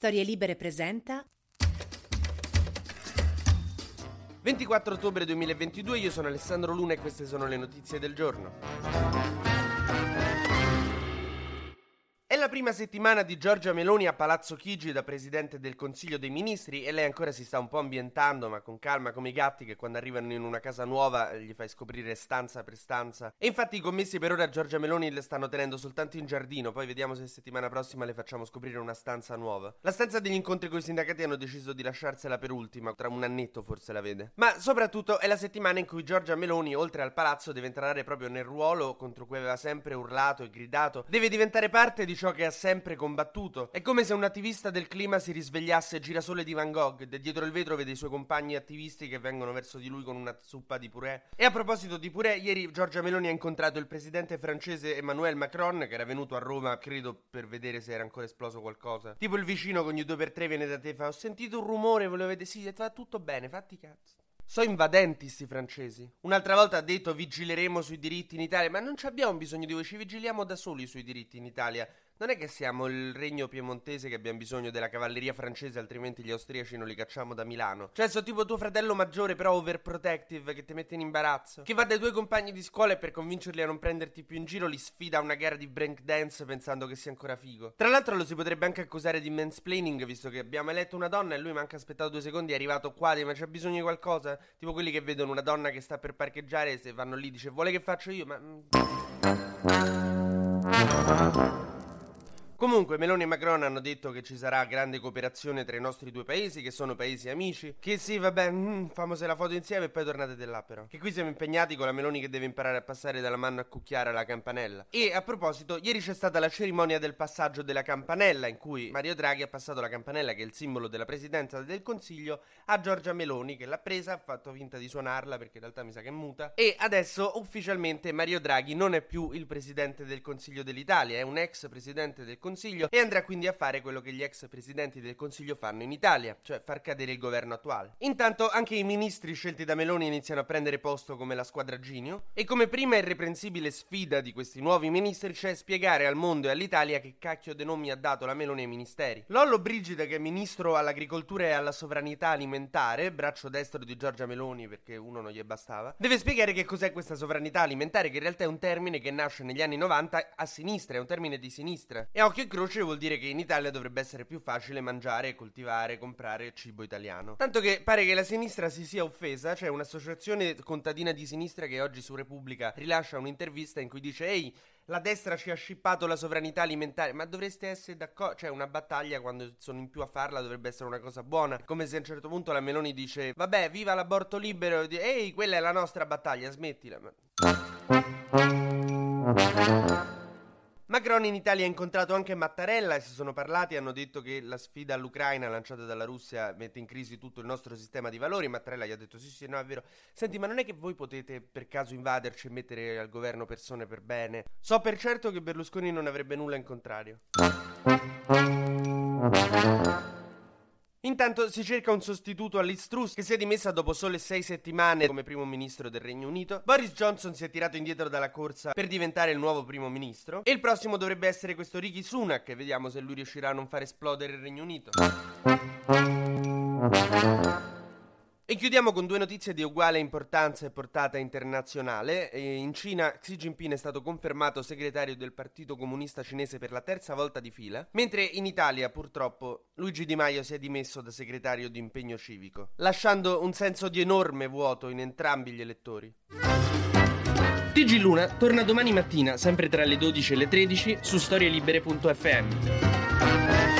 Storie Libere presenta 24 ottobre 2022, io sono Alessandro Luna e queste sono le notizie del giorno. Prima settimana di Giorgia Meloni a Palazzo Chigi da Presidente del Consiglio dei Ministri e lei ancora si sta un po' ambientando, ma con calma come i gatti che quando arrivano in una casa nuova gli fai scoprire stanza per stanza. E infatti i commessi per ora Giorgia Meloni le stanno tenendo soltanto in giardino, poi vediamo se settimana prossima le facciamo scoprire una stanza nuova. La stanza degli incontri con i sindacati hanno deciso di lasciarsela per ultima, tra un annetto forse la vede. Ma soprattutto è la settimana in cui Giorgia Meloni, oltre al palazzo, deve entrare proprio nel ruolo contro cui aveva sempre urlato e gridato, deve diventare parte di ciò che ha sempre combattuto. È come se un attivista del clima si risvegliasse girasole di Van Gogh e dietro il vetro vede i suoi compagni attivisti che vengono verso di lui con una zuppa di purè. E a proposito di purè, ieri Giorgia Meloni ha incontrato il presidente francese Emmanuel Macron che era venuto a Roma, credo, per vedere se era ancora esploso qualcosa. Tipo il vicino con gli 2x3 viene da te e fa ho sentito un rumore, volevo vedere, sì, fa tutto bene, fatti cazzo. So invadenti sti francesi. Un'altra volta ha detto vigileremo sui diritti in Italia, ma non abbiamo bisogno di voi, ci vigiliamo da soli sui diritti in Italia. Non è che siamo il regno piemontese che abbiamo bisogno della cavalleria francese, altrimenti gli austriaci non li cacciamo da Milano. Cioè, sono tipo tuo fratello maggiore, però overprotective, che ti mette in imbarazzo. Che va dai tuoi compagni di scuola e per convincerli a non prenderti più in giro li sfida a una gara di breakdance pensando che sia ancora figo. Tra l'altro lo si potrebbe anche accusare di mansplaining, visto che abbiamo eletto una donna e lui manca aspettato due secondi, è arrivato qua, ma c'è bisogno di qualcosa? Tipo quelli che vedono una donna che sta per parcheggiare se vanno lì dice vuole che faccio io, ma... Comunque, Meloni e Macron hanno detto che ci sarà grande cooperazione tra i nostri due paesi, che sono paesi amici. Che sì, vabbè, mm, famose la foto insieme e poi tornate di là, però. Che qui siamo impegnati con la Meloni che deve imparare a passare dalla mano a cucchiare alla campanella. E a proposito, ieri c'è stata la cerimonia del passaggio della campanella, in cui Mario Draghi ha passato la campanella, che è il simbolo della presidenza del Consiglio, a Giorgia Meloni, che l'ha presa, ha fatto finta di suonarla perché in realtà mi sa che è muta. E adesso ufficialmente Mario Draghi non è più il presidente del Consiglio dell'Italia, è un ex presidente del Consiglio Consiglio e andrà quindi a fare quello che gli ex presidenti del Consiglio fanno in Italia, cioè far cadere il governo attuale. Intanto anche i ministri scelti da Meloni iniziano a prendere posto come la squadra Ginio e come prima irreprensibile sfida di questi nuovi ministri c'è spiegare al mondo e all'Italia che cacchio de nomi ha dato la Meloni ai ministeri. Lollo Brigida che è ministro all'agricoltura e alla sovranità alimentare, braccio destro di Giorgia Meloni perché uno non gli bastava, deve spiegare che cos'è questa sovranità alimentare che in realtà è un termine che nasce negli anni 90 a sinistra, è un termine di sinistra. E a occhio e croce vuol dire che in Italia dovrebbe essere più facile mangiare, coltivare, comprare cibo italiano. Tanto che pare che la sinistra si sia offesa, c'è un'associazione contadina di sinistra che oggi su Repubblica rilascia un'intervista in cui dice ehi la destra ci ha scippato la sovranità alimentare, ma dovreste essere d'accordo, cioè una battaglia quando sono in più a farla dovrebbe essere una cosa buona, come se a un certo punto la Meloni dice vabbè viva l'aborto libero, ehi quella è la nostra battaglia, smettila. Ma... Macron in Italia ha incontrato anche Mattarella e si sono parlati, hanno detto che la sfida all'Ucraina lanciata dalla Russia mette in crisi tutto il nostro sistema di valori. Mattarella gli ha detto sì sì no è vero. Senti ma non è che voi potete per caso invaderci e mettere al governo persone per bene? So per certo che Berlusconi non avrebbe nulla in contrario. Intanto si cerca un sostituto a Liz Truss che si è dimessa dopo sole sei settimane come primo ministro del Regno Unito. Boris Johnson si è tirato indietro dalla corsa per diventare il nuovo primo ministro. E il prossimo dovrebbe essere questo Ricky Sunak. Vediamo se lui riuscirà a non far esplodere il Regno Unito. E chiudiamo con due notizie di uguale importanza e portata internazionale. In Cina Xi Jinping è stato confermato segretario del Partito Comunista Cinese per la terza volta di fila, mentre in Italia purtroppo Luigi Di Maio si è dimesso da segretario di impegno civico, lasciando un senso di enorme vuoto in entrambi gli elettori. TG Luna torna domani mattina, sempre tra le 12 e le 13, su storielibere.fm.